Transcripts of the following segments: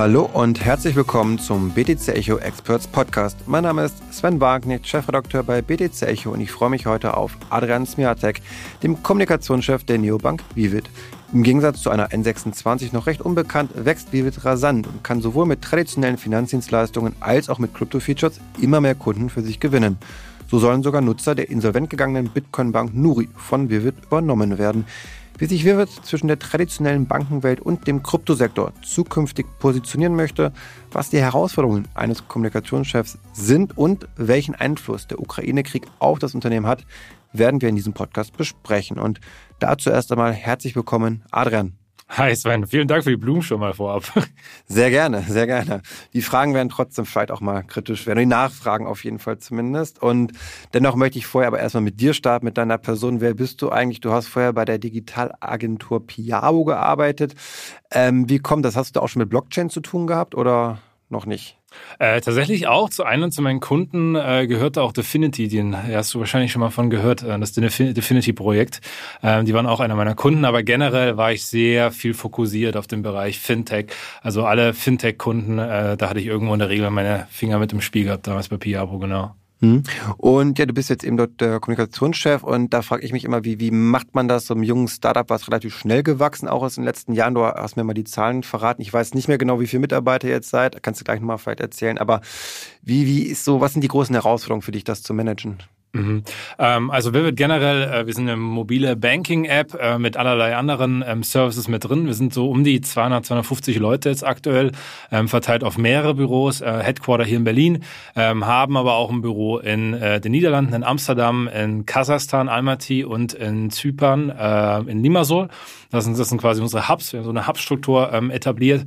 Hallo und herzlich willkommen zum BTC Echo Experts Podcast. Mein Name ist Sven Wagenknecht, Chefredakteur bei BTC Echo und ich freue mich heute auf Adrian Smiatek, dem Kommunikationschef der Neobank Vivid. Im Gegensatz zu einer N26 noch recht unbekannt, wächst Vivid rasant und kann sowohl mit traditionellen Finanzdienstleistungen als auch mit Krypto-Features immer mehr Kunden für sich gewinnen. So sollen sogar Nutzer der insolvent gegangenen Bitcoin-Bank Nuri von Vivid übernommen werden. Wie sich Vivid zwischen der traditionellen Bankenwelt und dem Kryptosektor zukünftig positionieren möchte, was die Herausforderungen eines Kommunikationschefs sind und welchen Einfluss der Ukraine-Krieg auf das Unternehmen hat, werden wir in diesem Podcast besprechen. Und dazu erst einmal herzlich willkommen, Adrian. Hi Sven, vielen Dank für die Blumen schon mal vorab. Sehr gerne, sehr gerne. Die Fragen werden trotzdem vielleicht auch mal kritisch werden, die Nachfragen auf jeden Fall zumindest. Und dennoch möchte ich vorher aber erstmal mit dir starten, mit deiner Person. Wer bist du eigentlich? Du hast vorher bei der Digitalagentur Piabo gearbeitet. Ähm, wie kommt das? Hast du da auch schon mit Blockchain zu tun gehabt oder noch nicht? Äh, tatsächlich auch. Zu einem zu meinen Kunden äh, gehörte auch Definity, den hast du wahrscheinlich schon mal von gehört, äh, das Definity-Projekt. Ähm, die waren auch einer meiner Kunden, aber generell war ich sehr viel fokussiert auf den Bereich Fintech. Also alle Fintech-Kunden, äh, da hatte ich irgendwo in der Regel meine Finger mit im Spiel gehabt, damals bei Piabo, genau. Hm. Und ja, du bist jetzt eben dort der Kommunikationschef und da frage ich mich immer, wie, wie macht man das? So einem jungen Startup was relativ schnell gewachsen, auch aus den letzten Jahren. Du hast mir mal die Zahlen verraten. Ich weiß nicht mehr genau, wie viele Mitarbeiter ihr jetzt seid. Kannst du gleich nochmal vielleicht erzählen. Aber wie, wie ist so, was sind die großen Herausforderungen für dich, das zu managen? Mhm. Ähm, also Vivid generell, äh, wir sind eine mobile Banking-App äh, mit allerlei anderen ähm, Services mit drin. Wir sind so um die 200, 250 Leute jetzt aktuell, ähm, verteilt auf mehrere Büros, äh, Headquarter hier in Berlin, ähm, haben aber auch ein Büro in äh, den Niederlanden, in Amsterdam, in Kasachstan, Almaty und in Zypern, äh, in Limassol. Das sind, das sind quasi unsere Hubs. Wir haben so eine Hub-Struktur ähm, etabliert.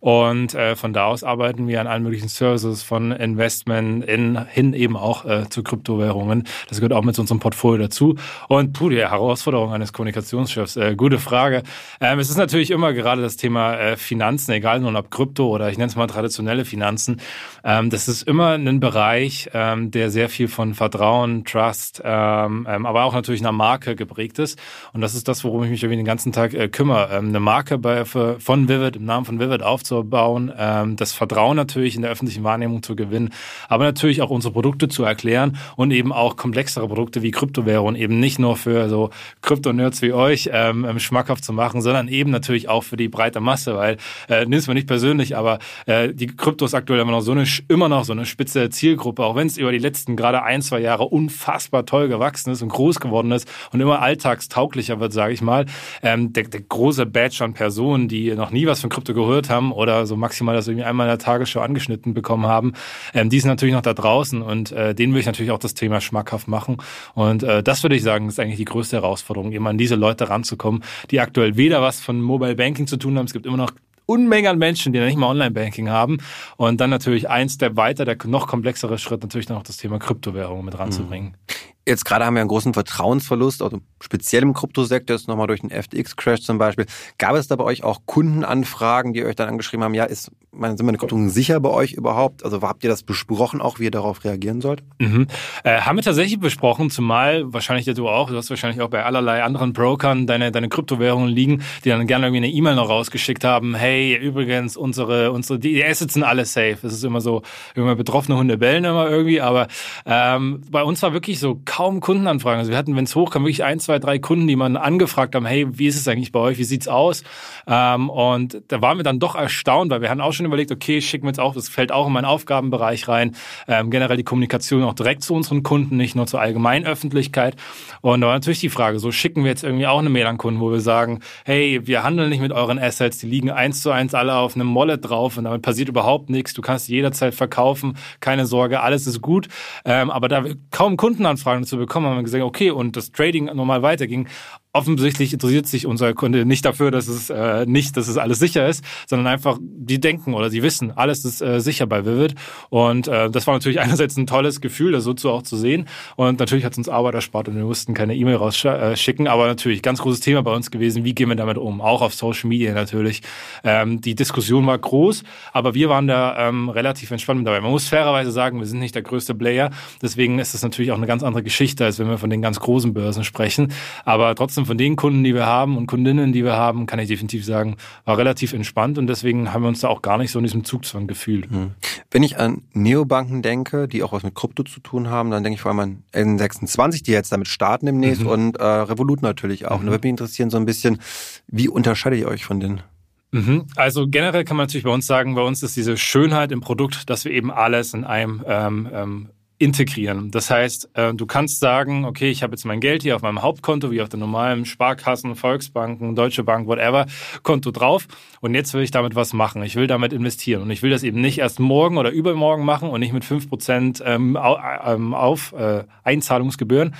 Und äh, von da aus arbeiten wir an allen möglichen Services von Investment in, hin eben auch äh, zu Kryptowährungen. Das gehört auch mit unserem Portfolio dazu. Und puh, die Herausforderung eines Kommunikationschefs, äh, gute Frage. Ähm, es ist natürlich immer gerade das Thema äh, Finanzen, egal nun ob Krypto oder ich nenne es mal traditionelle Finanzen. Ähm, das ist immer ein Bereich, ähm, der sehr viel von Vertrauen, Trust, ähm, ähm, aber auch natürlich einer Marke geprägt ist. Und das ist das, worum ich mich irgendwie den ganzen Tag äh, kümmere. Ähm, eine Marke bei, für, von Vivid, im Namen von Vivid aufzubauen aufzubauen, ähm, das Vertrauen natürlich in der öffentlichen Wahrnehmung zu gewinnen, aber natürlich auch unsere Produkte zu erklären und eben auch komplexere Produkte wie Kryptowährungen eben nicht nur für so Krypto-Nerds wie euch ähm, ähm, schmackhaft zu machen, sondern eben natürlich auch für die breite Masse, weil äh, nimm's mir nicht persönlich, aber äh, die Kryptos aktuell immer noch so eine immer noch so eine spitze Zielgruppe, auch wenn es über die letzten gerade ein zwei Jahre unfassbar toll gewachsen ist und groß geworden ist und immer alltagstauglicher wird, sage ich mal. Ähm, der, der große Badge an Personen, die noch nie was von Krypto gehört haben oder so maximal das irgendwie einmal in der Tagesschau angeschnitten bekommen haben, ähm, die sind natürlich noch da draußen und äh, denen will ich natürlich auch das Thema schmackhaft machen. Und äh, das würde ich sagen, ist eigentlich die größte Herausforderung, immer an diese Leute ranzukommen, die aktuell weder was von Mobile Banking zu tun haben. Es gibt immer noch Unmengen an Menschen, die nicht mal Online-Banking haben. Und dann natürlich ein Step weiter, der noch komplexere Schritt, natürlich noch das Thema Kryptowährung mit ranzubringen. Mhm. Jetzt gerade haben wir einen großen Vertrauensverlust, also speziell im Kryptosektor, jetzt nochmal durch den FTX-Crash zum Beispiel. Gab es da bei euch auch Kundenanfragen, die euch dann angeschrieben haben, ja, ist, sind meine Kryptowährungen sicher bei euch überhaupt? Also habt ihr das besprochen, auch wie ihr darauf reagieren sollt? Mhm. Äh, haben wir tatsächlich besprochen, zumal wahrscheinlich ja du auch, du hast wahrscheinlich auch bei allerlei anderen Brokern deine, deine Kryptowährungen liegen, die dann gerne irgendwie eine E-Mail noch rausgeschickt haben, hey, übrigens, unsere, unsere, die Assets sind alle safe. Es ist immer so, immer betroffene Hunde bellen immer irgendwie, aber ähm, bei uns war wirklich so kaum Kundenanfragen. Also wir hatten, wenn es hochkam, wirklich ein, zwei, drei Kunden, die man angefragt haben, hey, wie ist es eigentlich bei euch, wie sieht's aus? Ähm, und da waren wir dann doch erstaunt, weil wir hatten auch schon überlegt, okay, schicken wir jetzt auch, das fällt auch in meinen Aufgabenbereich rein, ähm, generell die Kommunikation auch direkt zu unseren Kunden, nicht nur zur Allgemeinöffentlichkeit. Und da war natürlich die Frage, so schicken wir jetzt irgendwie auch eine Mail an Kunden, wo wir sagen, hey, wir handeln nicht mit euren Assets, die liegen eins zu eins alle auf einem Wallet drauf und damit passiert überhaupt nichts. Du kannst jederzeit verkaufen, keine Sorge, alles ist gut. Ähm, aber da kaum Kundenanfragen zu bekommen, haben wir gesagt, okay, und das Trading normal weiterging, offensichtlich interessiert sich unser Kunde nicht dafür, dass es äh, nicht, dass es alles sicher ist, sondern einfach, die denken oder sie wissen, alles ist äh, sicher bei Vivid. Und äh, das war natürlich einerseits ein tolles Gefühl, das so zu auch zu sehen. Und natürlich hat es uns Arbeit erspart und wir mussten keine E-Mail rausschicken. Aber natürlich, ganz großes Thema bei uns gewesen, wie gehen wir damit um? Auch auf Social Media natürlich. Ähm, die Diskussion war groß, aber wir waren da ähm, relativ entspannt dabei. Man muss fairerweise sagen, wir sind nicht der größte Player. Deswegen ist das natürlich auch eine ganz andere Geschichte, als wenn wir von den ganz großen Börsen sprechen. Aber trotzdem trotzdem von den Kunden, die wir haben und Kundinnen, die wir haben, kann ich definitiv sagen, war relativ entspannt und deswegen haben wir uns da auch gar nicht so in diesem Zugzwang gefühlt. Mhm. Wenn ich an Neobanken denke, die auch was mit Krypto zu tun haben, dann denke ich vor allem an N26, die jetzt damit starten demnächst mhm. und äh, Revolut natürlich auch. Mhm. Und da würde mich interessieren so ein bisschen, wie unterscheidet ihr euch von denen? Mhm. Also generell kann man natürlich bei uns sagen, bei uns ist diese Schönheit im Produkt, dass wir eben alles in einem ähm, ähm, integrieren. Das heißt, äh, du kannst sagen, okay, ich habe jetzt mein Geld hier auf meinem Hauptkonto, wie auf der normalen Sparkassen, Volksbanken, Deutsche Bank, whatever, Konto drauf und jetzt will ich damit was machen. Ich will damit investieren und ich will das eben nicht erst morgen oder übermorgen machen und nicht mit fünf Prozent ähm, ähm, auf äh, Einzahlungsgebühren,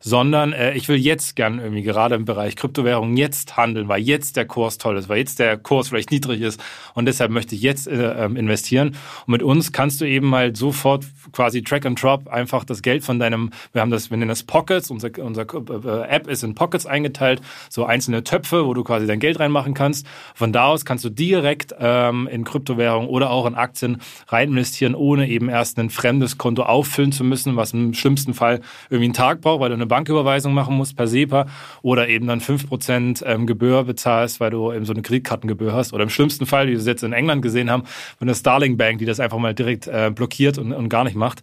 sondern äh, ich will jetzt gern irgendwie gerade im Bereich Kryptowährungen jetzt handeln, weil jetzt der Kurs toll ist, weil jetzt der Kurs vielleicht niedrig ist und deshalb möchte ich jetzt äh, ähm, investieren. Und mit uns kannst du eben halt sofort quasi Track and Drop einfach das Geld von deinem, wir haben das, wir nennen das Pockets, unser, unser äh, App ist in Pockets eingeteilt, so einzelne Töpfe, wo du quasi dein Geld reinmachen kannst. Von da aus kannst du direkt ähm, in Kryptowährungen oder auch in Aktien rein investieren, ohne eben erst ein fremdes Konto auffüllen zu müssen, was im schlimmsten Fall irgendwie einen Tag braucht, weil du eine Banküberweisung machen musst per SEPA oder eben dann 5% ähm, Gebühr bezahlst, weil du eben so eine Kreditkartengebühr hast. Oder im schlimmsten Fall, wie wir es jetzt in England gesehen haben, von der Starling Bank, die das einfach mal direkt äh, blockiert und, und gar nicht macht.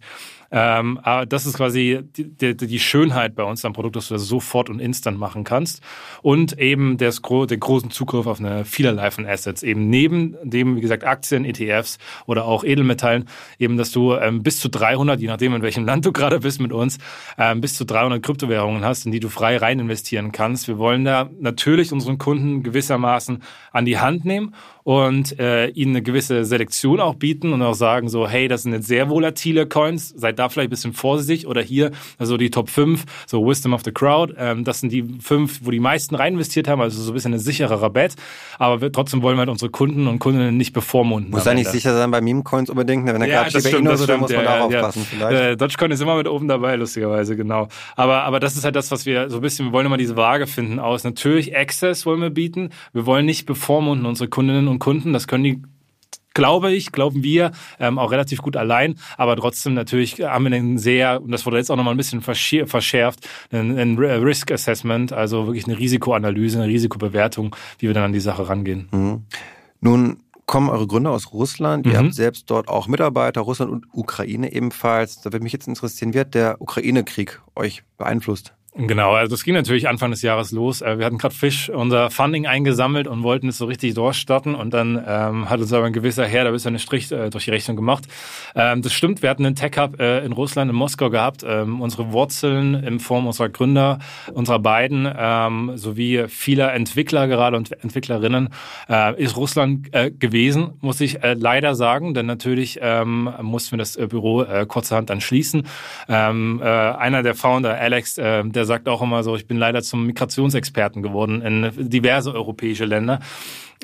Ähm, aber das ist quasi die, die, die, Schönheit bei uns am Produkt, dass du das sofort und instant machen kannst. Und eben des, den großen Zugriff auf eine vielerlei von Assets. Eben neben dem, wie gesagt, Aktien, ETFs oder auch Edelmetallen, eben, dass du ähm, bis zu 300, je nachdem, in welchem Land du gerade bist mit uns, ähm, bis zu 300 Kryptowährungen hast, in die du frei rein investieren kannst. Wir wollen da natürlich unseren Kunden gewissermaßen an die Hand nehmen und äh, ihnen eine gewisse Selektion auch bieten und auch sagen so, hey, das sind jetzt sehr volatile Coins, seid da vielleicht ein bisschen vorsichtig oder hier, also die Top 5, so Wisdom of the Crowd, ähm, das sind die fünf, wo die meisten rein investiert haben, also so ein bisschen ein sichererer Bet, aber wir, trotzdem wollen wir halt unsere Kunden und Kundinnen nicht bevormunden. Muss ja nicht sicher sein bei Meme-Coins unbedingt, ne? wenn er ja, gerade steht bei so, dann muss man ja, darauf ja, passen vielleicht. Äh, Dogecoin ist immer mit oben dabei, lustigerweise, genau. Aber, aber das ist halt das, was wir so ein bisschen, wir wollen immer diese Waage finden aus. Natürlich Access wollen wir bieten, wir wollen nicht bevormunden unsere Kundinnen und Kunden, das können die glaube ich, glauben wir, ähm, auch relativ gut allein. Aber trotzdem natürlich haben wir einen sehr, und das wurde jetzt auch nochmal ein bisschen verschärft, ein, ein Risk Assessment, also wirklich eine Risikoanalyse, eine Risikobewertung, wie wir dann an die Sache rangehen. Mhm. Nun kommen eure Gründer aus Russland. Mhm. Ihr habt selbst dort auch Mitarbeiter, Russland und Ukraine ebenfalls. Da würde mich jetzt interessieren, wie hat der Ukraine-Krieg euch beeinflusst? Genau, also das ging natürlich Anfang des Jahres los. Äh, wir hatten gerade Fisch unser Funding eingesammelt und wollten es so richtig durchstarten und dann ähm, hat uns aber ein gewisser Herr da bisschen einen Strich äh, durch die Rechnung gemacht. Ähm, das stimmt, wir hatten einen Tech-Hub äh, in Russland, in Moskau gehabt. Ähm, unsere Wurzeln in Form unserer Gründer, unserer beiden, ähm, sowie vieler Entwickler gerade und Entwicklerinnen äh, ist Russland äh, gewesen, muss ich äh, leider sagen, denn natürlich ähm, mussten wir das äh, Büro äh, kurzerhand dann schließen. Ähm, äh, einer der Founder, Alex, äh, der sagt auch immer so, ich bin leider zum Migrationsexperten geworden in diverse europäische Länder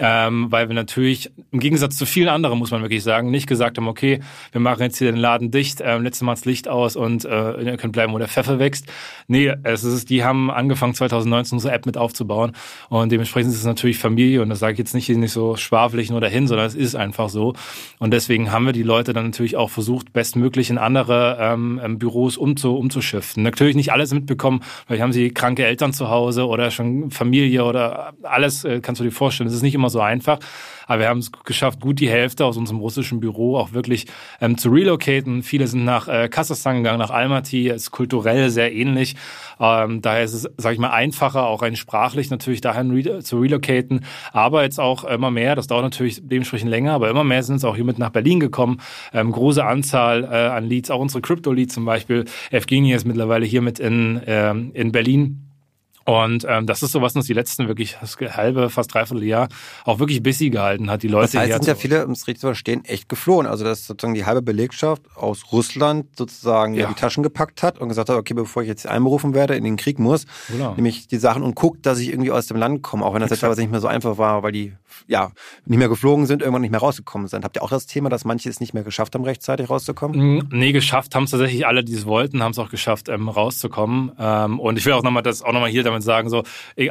ähm, weil wir natürlich im Gegensatz zu vielen anderen, muss man wirklich sagen, nicht gesagt haben, okay, wir machen jetzt hier den Laden dicht, ähm, letztes Mal das Licht aus und äh, ihr könnt bleiben, wo der Pfeffer wächst. Nee, es ist, die haben angefangen 2019 unsere App mit aufzubauen und dementsprechend ist es natürlich Familie und das sage ich jetzt nicht, nicht so schwafelig nur dahin, sondern es ist einfach so und deswegen haben wir die Leute dann natürlich auch versucht, bestmöglich in andere ähm, Büros umzu, umzuschiften. Natürlich nicht alles mitbekommen, weil haben sie kranke Eltern zu Hause oder schon Familie oder alles, äh, kannst du dir vorstellen. Es ist nicht immer so einfach. Aber wir haben es geschafft, gut die Hälfte aus unserem russischen Büro auch wirklich ähm, zu relocaten. Viele sind nach äh, Kasachstan gegangen, nach Almaty. Ist kulturell sehr ähnlich. Ähm, daher ist es, sage ich mal, einfacher, auch rein sprachlich natürlich dahin re zu relocaten. Aber jetzt auch immer mehr, das dauert natürlich dementsprechend länger, aber immer mehr sind es auch hier mit nach Berlin gekommen. Ähm, große Anzahl äh, an Leads, auch unsere Crypto-Leads zum Beispiel. Evgenie ist mittlerweile hier mit in, ähm, in Berlin und ähm, das ist so, was uns die letzten wirklich das halbe, fast dreiviertel Jahr auch wirklich busy gehalten hat. Die Leute das heißt, sind ja viele, um es richtig zu verstehen, echt geflohen. Also dass sozusagen die halbe Belegschaft aus Russland sozusagen ja. die Taschen gepackt hat und gesagt hat, okay, bevor ich jetzt einberufen werde, in den Krieg muss, genau. nämlich die Sachen und guckt, dass ich irgendwie aus dem Land komme, auch wenn das jetzt teilweise nicht mehr so einfach war, weil die ja, nicht mehr geflogen sind, irgendwann nicht mehr rausgekommen sind. Habt ihr auch das Thema, dass manche es nicht mehr geschafft haben, rechtzeitig rauszukommen? Mm, nee, geschafft haben es tatsächlich alle, die es wollten, haben es auch geschafft, ähm, rauszukommen. Ähm, und ich will auch nochmal das auch nochmal hier damit sagen, so,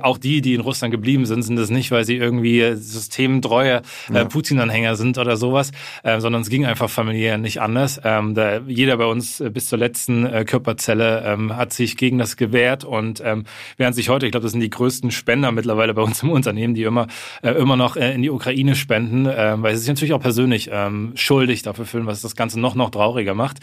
auch die, die in Russland geblieben sind, sind es nicht, weil sie irgendwie systemtreue äh, ja. Putin-Anhänger sind oder sowas, äh, sondern es ging einfach familiär nicht anders. Ähm, da, jeder bei uns äh, bis zur letzten äh, Körperzelle ähm, hat sich gegen das gewehrt und ähm, während sich heute, ich glaube, das sind die größten Spender mittlerweile bei uns im Unternehmen, die immer, äh, immer noch äh, in die Ukraine spenden, äh, weil sie sich natürlich auch persönlich ähm, schuldig dafür fühlen, was das Ganze noch, noch trauriger macht.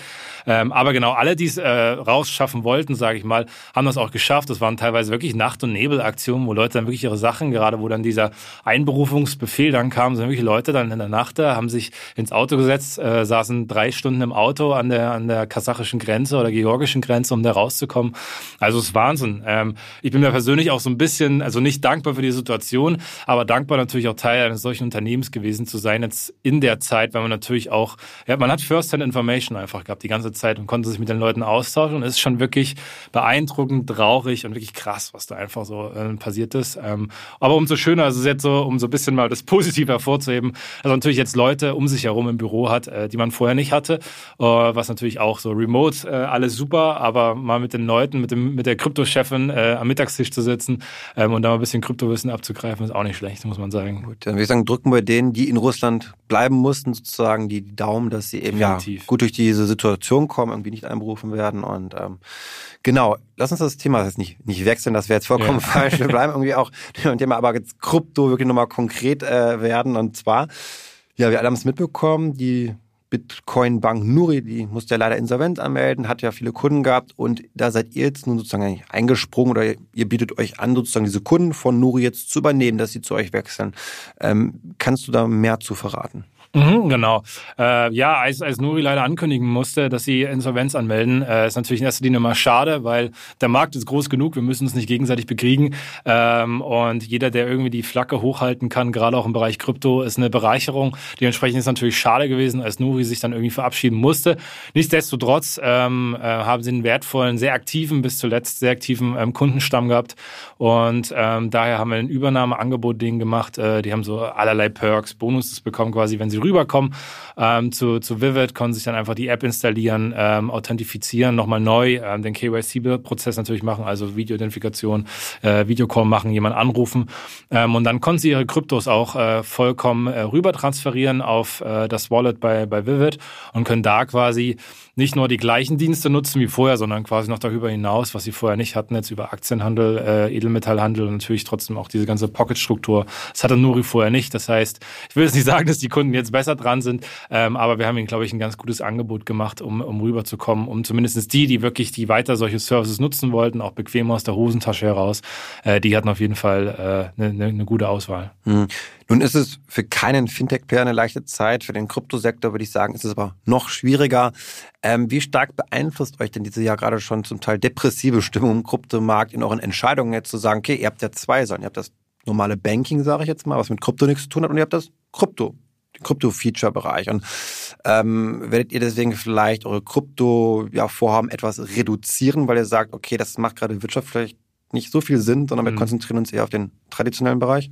Ähm, aber genau, alle, die es äh, rausschaffen wollten, sage ich mal, haben das auch geschafft. Das waren teilweise wirklich Nacht- und Nebelaktionen, wo Leute dann wirklich ihre Sachen, gerade wo dann dieser Einberufungsbefehl dann kam, sind wirklich Leute dann in der Nacht da, haben sich ins Auto gesetzt, äh, saßen drei Stunden im Auto an der, an der kasachischen Grenze oder georgischen Grenze, um da rauszukommen. Also es ist Wahnsinn. Ähm, ich bin mir persönlich auch so ein bisschen, also nicht dankbar für die Situation, aber dankbar natürlich auch Teil eines solchen Unternehmens gewesen zu sein jetzt in der Zeit, weil man natürlich auch, ja, man hat First-Hand Information einfach gehabt die ganze Zeit und konnte sich mit den Leuten austauschen und es ist schon wirklich beeindruckend, traurig und wirklich krass, was da einfach so äh, passiert ist. Ähm, aber umso schöner, also jetzt so, um so ein bisschen mal das Positive hervorzuheben, also natürlich jetzt Leute um sich herum im Büro hat, äh, die man vorher nicht hatte, äh, was natürlich auch so remote äh, alles super, aber mal mit den Leuten, mit dem mit der Kryptochefin äh, am Mittagstisch zu sitzen ähm, und da mal ein bisschen Kryptowissen abzugreifen, ist auch nicht schlecht, muss man sagen. Gut, dann würde ich sagen, drücken wir denen, die in Russland bleiben mussten, sozusagen die Daumen, dass sie eben ja gut durch diese Situation kommen, irgendwie nicht einberufen werden und ähm, genau, lass uns das Thema jetzt nicht, nicht wechseln, das wäre jetzt vollkommen ja. falsch. Wir bleiben irgendwie auch dem Thema, aber jetzt Krypto wirklich nochmal konkret äh, werden und zwar, ja, wir alle haben es mitbekommen, die Bitcoin-Bank Nuri, die musste ja leider insolvent anmelden, hat ja viele Kunden gehabt und da seid ihr jetzt nun sozusagen eingesprungen oder ihr bietet euch an, sozusagen diese Kunden von Nuri jetzt zu übernehmen, dass sie zu euch wechseln. Ähm, kannst du da mehr zu verraten? Mhm, genau. Äh, ja, als, als Nuri leider ankündigen musste, dass sie Insolvenz anmelden, äh, ist natürlich in erster Linie mal schade, weil der Markt ist groß genug, wir müssen uns nicht gegenseitig bekriegen. Ähm, und jeder, der irgendwie die Flagge hochhalten kann, gerade auch im Bereich Krypto, ist eine Bereicherung. Dementsprechend ist es natürlich schade gewesen, als Nuri sich dann irgendwie verabschieden musste. Nichtsdestotrotz ähm, äh, haben sie einen wertvollen, sehr aktiven, bis zuletzt sehr aktiven ähm, Kundenstamm gehabt. Und ähm, daher haben wir ein Übernahmeangebot denen gemacht. Äh, die haben so allerlei Perks, Bonuses bekommen quasi, wenn sie rüberkommen ähm, zu, zu Vivid, konnten sich dann einfach die App installieren, ähm, authentifizieren, nochmal neu ähm, den KYC-Prozess natürlich machen, also Videoidentifikation, äh, Videocall machen, jemanden anrufen ähm, und dann konnten sie ihre Kryptos auch äh, vollkommen äh, rüber transferieren auf äh, das Wallet bei, bei Vivid und können da quasi nicht nur die gleichen Dienste nutzen wie vorher, sondern quasi noch darüber hinaus, was sie vorher nicht hatten, jetzt über Aktienhandel, äh, Edelmetallhandel und natürlich trotzdem auch diese ganze Pocket-Struktur. Das hatte Nuri vorher nicht. Das heißt, ich will jetzt nicht sagen, dass die Kunden jetzt besser dran sind, ähm, aber wir haben ihnen, glaube ich, ein ganz gutes Angebot gemacht, um, um rüberzukommen, um zumindest die, die wirklich die weiter solche Services nutzen wollten, auch bequem aus der Hosentasche heraus, äh, die hatten auf jeden Fall eine äh, ne, ne gute Auswahl. Mhm. Nun ist es für keinen Fintech-Player eine leichte Zeit. Für den Kryptosektor würde ich sagen, ist es aber noch schwieriger. Ähm, wie stark beeinflusst euch denn diese ja gerade schon zum Teil depressive Stimmung im Kryptomarkt in euren Entscheidungen jetzt zu sagen, okay, ihr habt ja zwei Säulen. Ihr habt das normale Banking, sage ich jetzt mal, was mit Krypto nichts zu tun hat, und ihr habt das Krypto, Krypto-Feature-Bereich. Und ähm, werdet ihr deswegen vielleicht eure Krypto-Vorhaben ja, etwas reduzieren, weil ihr sagt, okay, das macht gerade Wirtschaft vielleicht nicht so viel Sinn, sondern wir mhm. konzentrieren uns eher auf den traditionellen Bereich?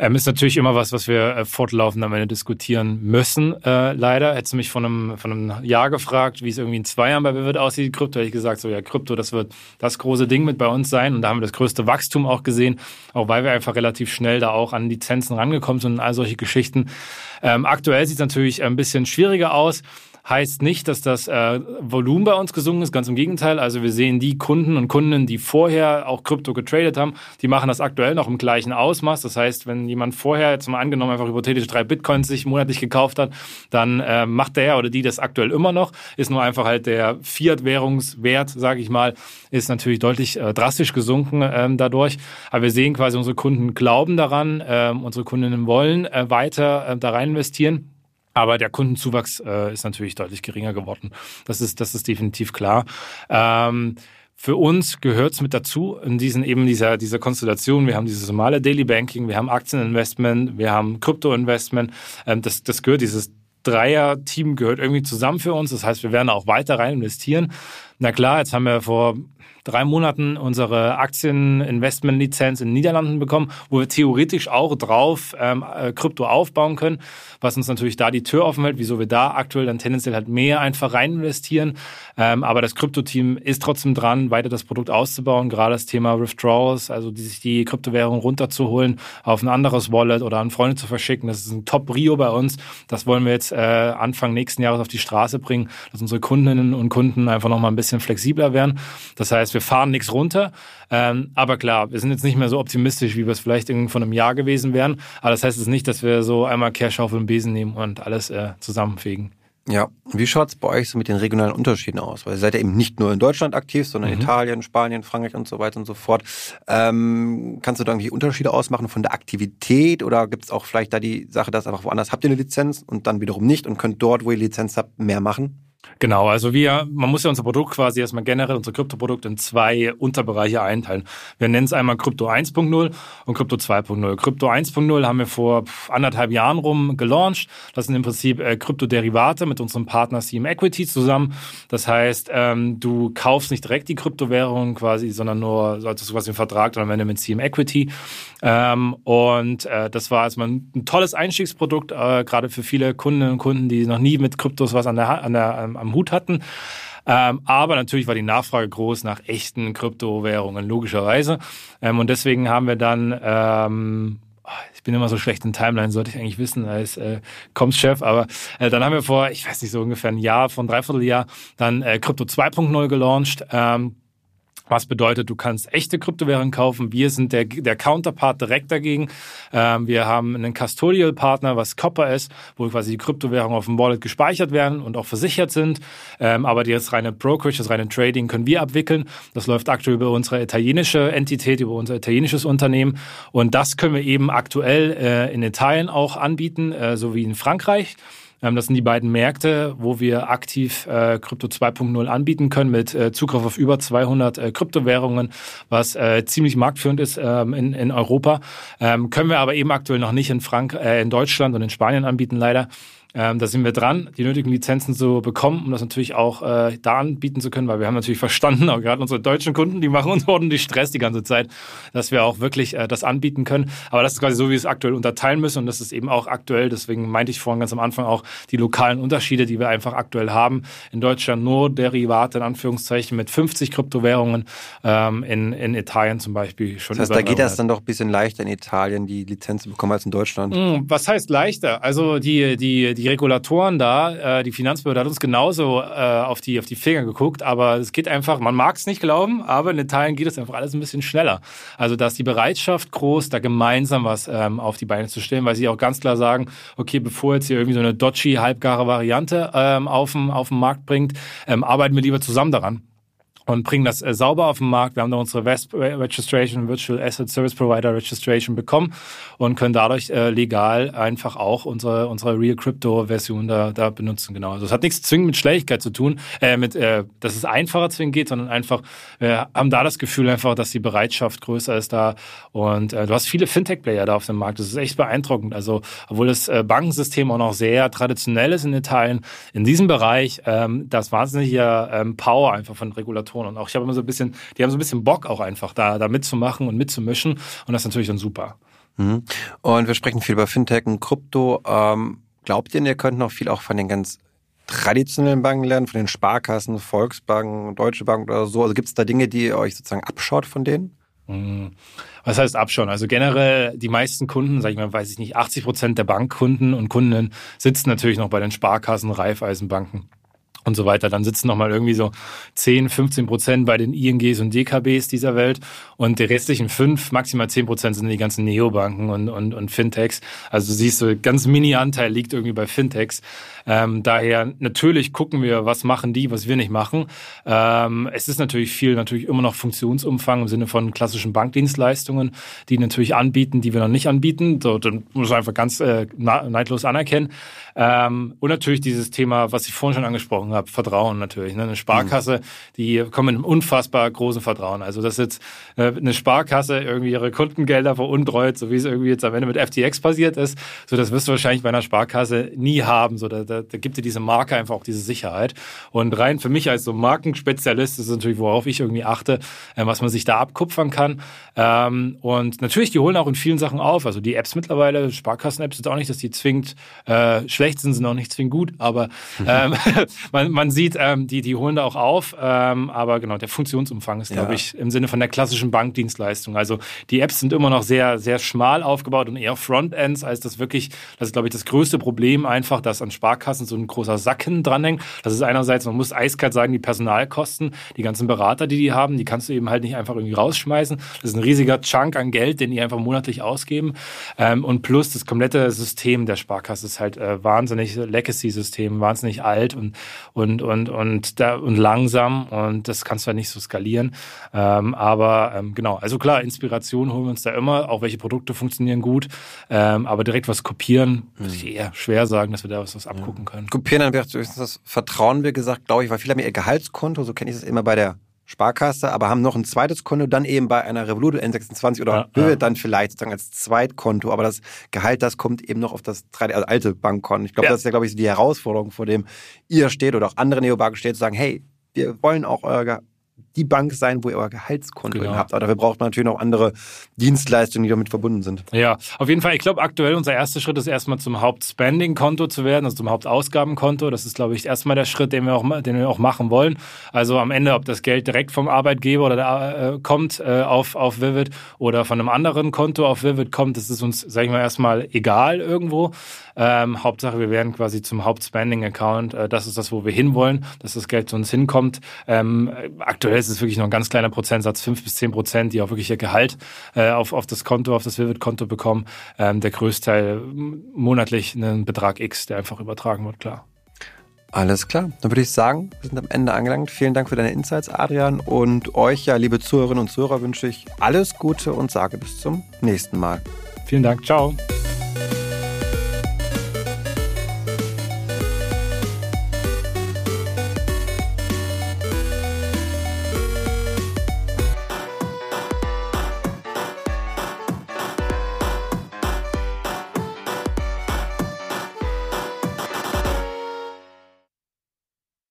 Ähm, ist natürlich immer was, was wir äh, fortlaufend am Ende diskutieren müssen, äh, leider. Hättest du mich von einem, von einem Jahr gefragt, wie es irgendwie in zwei Jahren bei Vivid aussieht, Krypto, hätte ich gesagt, so ja, Krypto, das wird das große Ding mit bei uns sein. Und da haben wir das größte Wachstum auch gesehen, auch weil wir einfach relativ schnell da auch an Lizenzen rangekommen sind und all solche Geschichten. Ähm, aktuell sieht es natürlich ein bisschen schwieriger aus heißt nicht, dass das äh, Volumen bei uns gesungen ist, ganz im Gegenteil. Also wir sehen die Kunden und Kundinnen, die vorher auch Krypto getradet haben, die machen das aktuell noch im gleichen Ausmaß. Das heißt, wenn jemand vorher, jetzt mal angenommen, einfach hypothetisch drei Bitcoins sich monatlich gekauft hat, dann äh, macht der oder die das aktuell immer noch. Ist nur einfach halt der Fiat-Währungswert, sage ich mal, ist natürlich deutlich äh, drastisch gesunken ähm, dadurch. Aber wir sehen quasi, unsere Kunden glauben daran, äh, unsere Kundinnen wollen äh, weiter äh, da rein investieren. Aber der Kundenzuwachs äh, ist natürlich deutlich geringer geworden. Das ist, das ist definitiv klar. Ähm, für uns gehört es mit dazu in diesen eben dieser, dieser Konstellation. Wir haben dieses normale Daily Banking, wir haben Aktieninvestment, wir haben Kryptoinvestment. Ähm, das, das gehört, dieses Dreier-Team gehört irgendwie zusammen für uns. Das heißt, wir werden auch weiter rein investieren. Na klar, jetzt haben wir vor drei Monaten unsere Aktieninvestmentlizenz in den Niederlanden bekommen, wo wir theoretisch auch drauf ähm, äh, Krypto aufbauen können, was uns natürlich da die Tür offen hält, wieso wir da aktuell dann tendenziell halt mehr einfach rein investieren. Ähm, aber das Krypto-Team ist trotzdem dran, weiter das Produkt auszubauen, gerade das Thema Withdrawals, also die, sich die Kryptowährung runterzuholen, auf ein anderes Wallet oder an Freunde zu verschicken. Das ist ein Top-Rio bei uns. Das wollen wir jetzt äh, Anfang nächsten Jahres auf die Straße bringen, dass unsere Kundinnen und Kunden einfach noch mal ein bisschen flexibler werden. Das heißt, wir fahren nichts runter. Ähm, aber klar, wir sind jetzt nicht mehr so optimistisch, wie wir es vielleicht irgendwie von einem Jahr gewesen wären. Aber das heißt jetzt nicht, dass wir so einmal Kehrschaufel und Besen nehmen und alles äh, zusammenfegen. Ja, wie schaut es bei euch so mit den regionalen Unterschieden aus? Weil ihr seid ja eben nicht nur in Deutschland aktiv, sondern mhm. Italien, Spanien, Frankreich und so weiter und so fort. Ähm, kannst du da irgendwie Unterschiede ausmachen von der Aktivität oder gibt es auch vielleicht da die Sache, dass einfach woanders habt ihr eine Lizenz und dann wiederum nicht und könnt dort, wo ihr Lizenz habt, mehr machen? Genau, also wir, man muss ja unser Produkt quasi erstmal generell, unser Kryptoprodukt in zwei Unterbereiche einteilen. Wir nennen es einmal Krypto 1.0 und Krypto 2.0. Krypto 1.0 haben wir vor anderthalb Jahren rum gelauncht. Das sind im Prinzip äh, Kryptoderivate mit unserem Partner CM Equity zusammen. Das heißt, ähm, du kaufst nicht direkt die Kryptowährung quasi, sondern nur, solltest du was im Vertrag, dann am Ende mit CM Equity. Ähm, und äh, das war erstmal ein, ein tolles Einstiegsprodukt, äh, gerade für viele Kundinnen und Kunden, die noch nie mit Kryptos was an der, an der, ähm, am Hut hatten. Ähm, aber natürlich war die Nachfrage groß nach echten Kryptowährungen, logischerweise. Ähm, und deswegen haben wir dann ähm, ich bin immer so schlecht in Timeline, sollte ich eigentlich wissen als äh, Comms-Chef, aber äh, dann haben wir vor, ich weiß nicht, so ungefähr ein Jahr, von dreiviertel Jahr, dann äh, Krypto 2.0 gelauncht. Ähm, was bedeutet, du kannst echte Kryptowährungen kaufen. Wir sind der, der Counterpart direkt dagegen. Ähm, wir haben einen Custodial-Partner, was Copper ist, wo quasi die Kryptowährungen auf dem Wallet gespeichert werden und auch versichert sind. Ähm, aber das reine Brokerage, das reine Trading können wir abwickeln. Das läuft aktuell über unsere italienische Entität, über unser italienisches Unternehmen. Und das können wir eben aktuell äh, in Italien auch anbieten, äh, so wie in Frankreich. Ähm, das sind die beiden Märkte, wo wir aktiv äh, Krypto 2.0 anbieten können mit äh, Zugriff auf über 200 äh, Kryptowährungen, was äh, ziemlich marktführend ist ähm, in, in Europa. Ähm, können wir aber eben aktuell noch nicht in, Frank äh, in Deutschland und in Spanien anbieten, leider. Ähm, da sind wir dran, die nötigen Lizenzen zu bekommen, um das natürlich auch äh, da anbieten zu können, weil wir haben natürlich verstanden, auch gerade unsere deutschen Kunden, die machen uns ordentlich Stress die ganze Zeit, dass wir auch wirklich äh, das anbieten können. Aber das ist quasi so, wie wir es aktuell unterteilen müssen und das ist eben auch aktuell, deswegen meinte ich vorhin ganz am Anfang auch die lokalen Unterschiede, die wir einfach aktuell haben. In Deutschland nur Derivate in Anführungszeichen mit 50 Kryptowährungen, ähm, in, in Italien zum Beispiel schon. Das heißt, da geht das dann doch ein bisschen leichter in Italien, die Lizenz zu bekommen als in Deutschland. Hm, was heißt leichter? Also die, die, die Regulatoren da, äh, die Finanzbehörde hat uns genauso äh, auf, die, auf die Finger geguckt, aber es geht einfach, man mag es nicht glauben, aber in Italien geht es einfach alles ein bisschen schneller. Also da ist die Bereitschaft groß, da gemeinsam was ähm, auf die Beine zu stellen, weil sie auch ganz klar sagen, okay, bevor jetzt hier irgendwie so eine dodgy, halbgare Variante ähm, auf, den, auf den Markt bringt, ähm, arbeiten wir lieber zusammen daran und bringen das äh, sauber auf den Markt. Wir haben da unsere VESP Registration, Virtual Asset Service Provider Registration bekommen und können dadurch äh, legal einfach auch unsere, unsere Real Crypto Version da, da benutzen. Genau. Also es hat nichts zwingend mit Schnelligkeit zu tun, äh, mit, äh, dass es einfacher zwingend geht, sondern einfach, wir haben da das Gefühl einfach, dass die Bereitschaft größer ist da und äh, du hast viele Fintech-Player da auf dem Markt. Das ist echt beeindruckend. Also, obwohl das äh, Bankensystem auch noch sehr traditionell ist in Italien, in diesem Bereich, ähm, das wahnsinnige ähm, Power einfach von Regulatoren Ton. Und auch ich habe immer so ein bisschen, die haben so ein bisschen Bock auch einfach da, da mitzumachen und mitzumischen. Und das ist natürlich dann super. Mhm. Und wir sprechen viel über Fintech und Krypto. Ähm, glaubt ihr, ihr könnt noch viel auch von den ganz traditionellen Banken lernen, von den Sparkassen, Volksbanken, Deutsche Bank oder so? Also gibt es da Dinge, die ihr euch sozusagen abschaut von denen? Mhm. Was heißt abschauen? Also generell die meisten Kunden, sage ich mal, weiß ich nicht, 80 Prozent der Bankkunden und Kundinnen sitzen natürlich noch bei den Sparkassen, Raiffeisenbanken und so weiter. Dann sitzen nochmal irgendwie so 10, 15 Prozent bei den INGs und DKBs dieser Welt und die restlichen 5, maximal 10 Prozent sind die ganzen Neobanken und, und, und Fintechs. Also du siehst, so ganz Mini-Anteil liegt irgendwie bei Fintechs. Ähm, daher natürlich gucken wir, was machen die, was wir nicht machen. Ähm, es ist natürlich viel, natürlich immer noch Funktionsumfang im Sinne von klassischen Bankdienstleistungen, die natürlich anbieten, die wir noch nicht anbieten. So, dann muss man einfach ganz äh, neidlos anerkennen. Ähm, und natürlich dieses Thema, was ich vorhin schon angesprochen habe, habe, Vertrauen natürlich. Ne? Eine Sparkasse, mhm. die kommen mit einem unfassbar großen Vertrauen. Also dass jetzt äh, eine Sparkasse irgendwie ihre Kundengelder veruntreut, so wie es irgendwie jetzt am Ende mit FTX passiert ist, so das wirst du wahrscheinlich bei einer Sparkasse nie haben. So da, da, da gibt dir diese Marke einfach auch diese Sicherheit. Und rein für mich als so Markenspezialist ist natürlich, worauf ich irgendwie achte, äh, was man sich da abkupfern kann. Ähm, und natürlich, die holen auch in vielen Sachen auf. Also die Apps mittlerweile, Sparkassen-Apps sind auch nicht, dass die zwingend äh, schlecht sind, sind auch nicht zwingend gut, aber ähm, man, man sieht, ähm, die, die holen da auch auf. Ähm, aber genau, der Funktionsumfang ist, glaube ja. ich, im Sinne von der klassischen Bankdienstleistung. Also die Apps sind immer noch sehr, sehr schmal aufgebaut und eher Frontends, als das wirklich, das ist, glaube ich, das größte Problem einfach, dass an Sparkassen so ein großer Sacken dranhängt. Das ist einerseits, man muss eiskalt sagen, die Personalkosten, die ganzen Berater, die die haben, die kannst du eben halt nicht einfach irgendwie rausschmeißen. Das ist ein riesiger Chunk an Geld, den die einfach monatlich ausgeben. Ähm, und plus das komplette System der Sparkasse ist halt äh, wahnsinnig Legacy-System, wahnsinnig alt und, und, und, und, da, und langsam und das kannst du halt nicht so skalieren. Ähm, aber ähm, genau, also klar, Inspiration holen wir uns da immer, auch welche Produkte funktionieren gut, ähm, aber direkt was kopieren, würde ich eher schwer sagen, dass wir da was, was abgucken können. Kopieren, dann wäre das Vertrauen, wie gesagt, glaube ich, weil viele haben ihr Gehaltskonto, so kenne ich es immer bei der Sparkasse, aber haben noch ein zweites Konto, dann eben bei einer Revolut N26 oder ja, Höhe ja. dann vielleicht sozusagen als Zweitkonto. Aber das Gehalt, das kommt eben noch auf das also alte Bankkonto. Ich glaube, ja. das ist ja, glaube ich, die Herausforderung, vor dem ihr steht oder auch andere Neobanken steht, zu sagen, hey, wir wollen auch euer die Bank sein, wo ihr euer Gehaltskonto genau. habt. Aber dafür braucht man natürlich noch andere Dienstleistungen, die damit verbunden sind. Ja, auf jeden Fall. Ich glaube, aktuell unser erster Schritt ist erstmal zum Hauptspending-Konto zu werden, also zum Hauptausgabenkonto. Das ist, glaube ich, erstmal der Schritt, den wir auch, den wir auch machen wollen. Also am Ende, ob das Geld direkt vom Arbeitgeber oder da, äh, kommt äh, auf, auf Vivid oder von einem anderen Konto auf Vivid kommt, das ist uns, sage ich mal, erstmal egal irgendwo. Ähm, Hauptsache, wir werden quasi zum Hauptspending-Account. Äh, das ist das, wo wir hinwollen, dass das Geld zu uns hinkommt. Ähm, aktuell ist es wirklich noch ein ganz kleiner Prozentsatz, fünf bis zehn Prozent, die auch wirklich ihr Gehalt äh, auf, auf das Konto, auf das Vivid-Konto bekommen. Ähm, der Größteil monatlich einen Betrag X, der einfach übertragen wird, klar. Alles klar. Dann würde ich sagen, wir sind am Ende angelangt. Vielen Dank für deine Insights, Adrian. Und euch, ja, liebe Zuhörerinnen und Zuhörer, wünsche ich alles Gute und sage bis zum nächsten Mal. Vielen Dank. Ciao.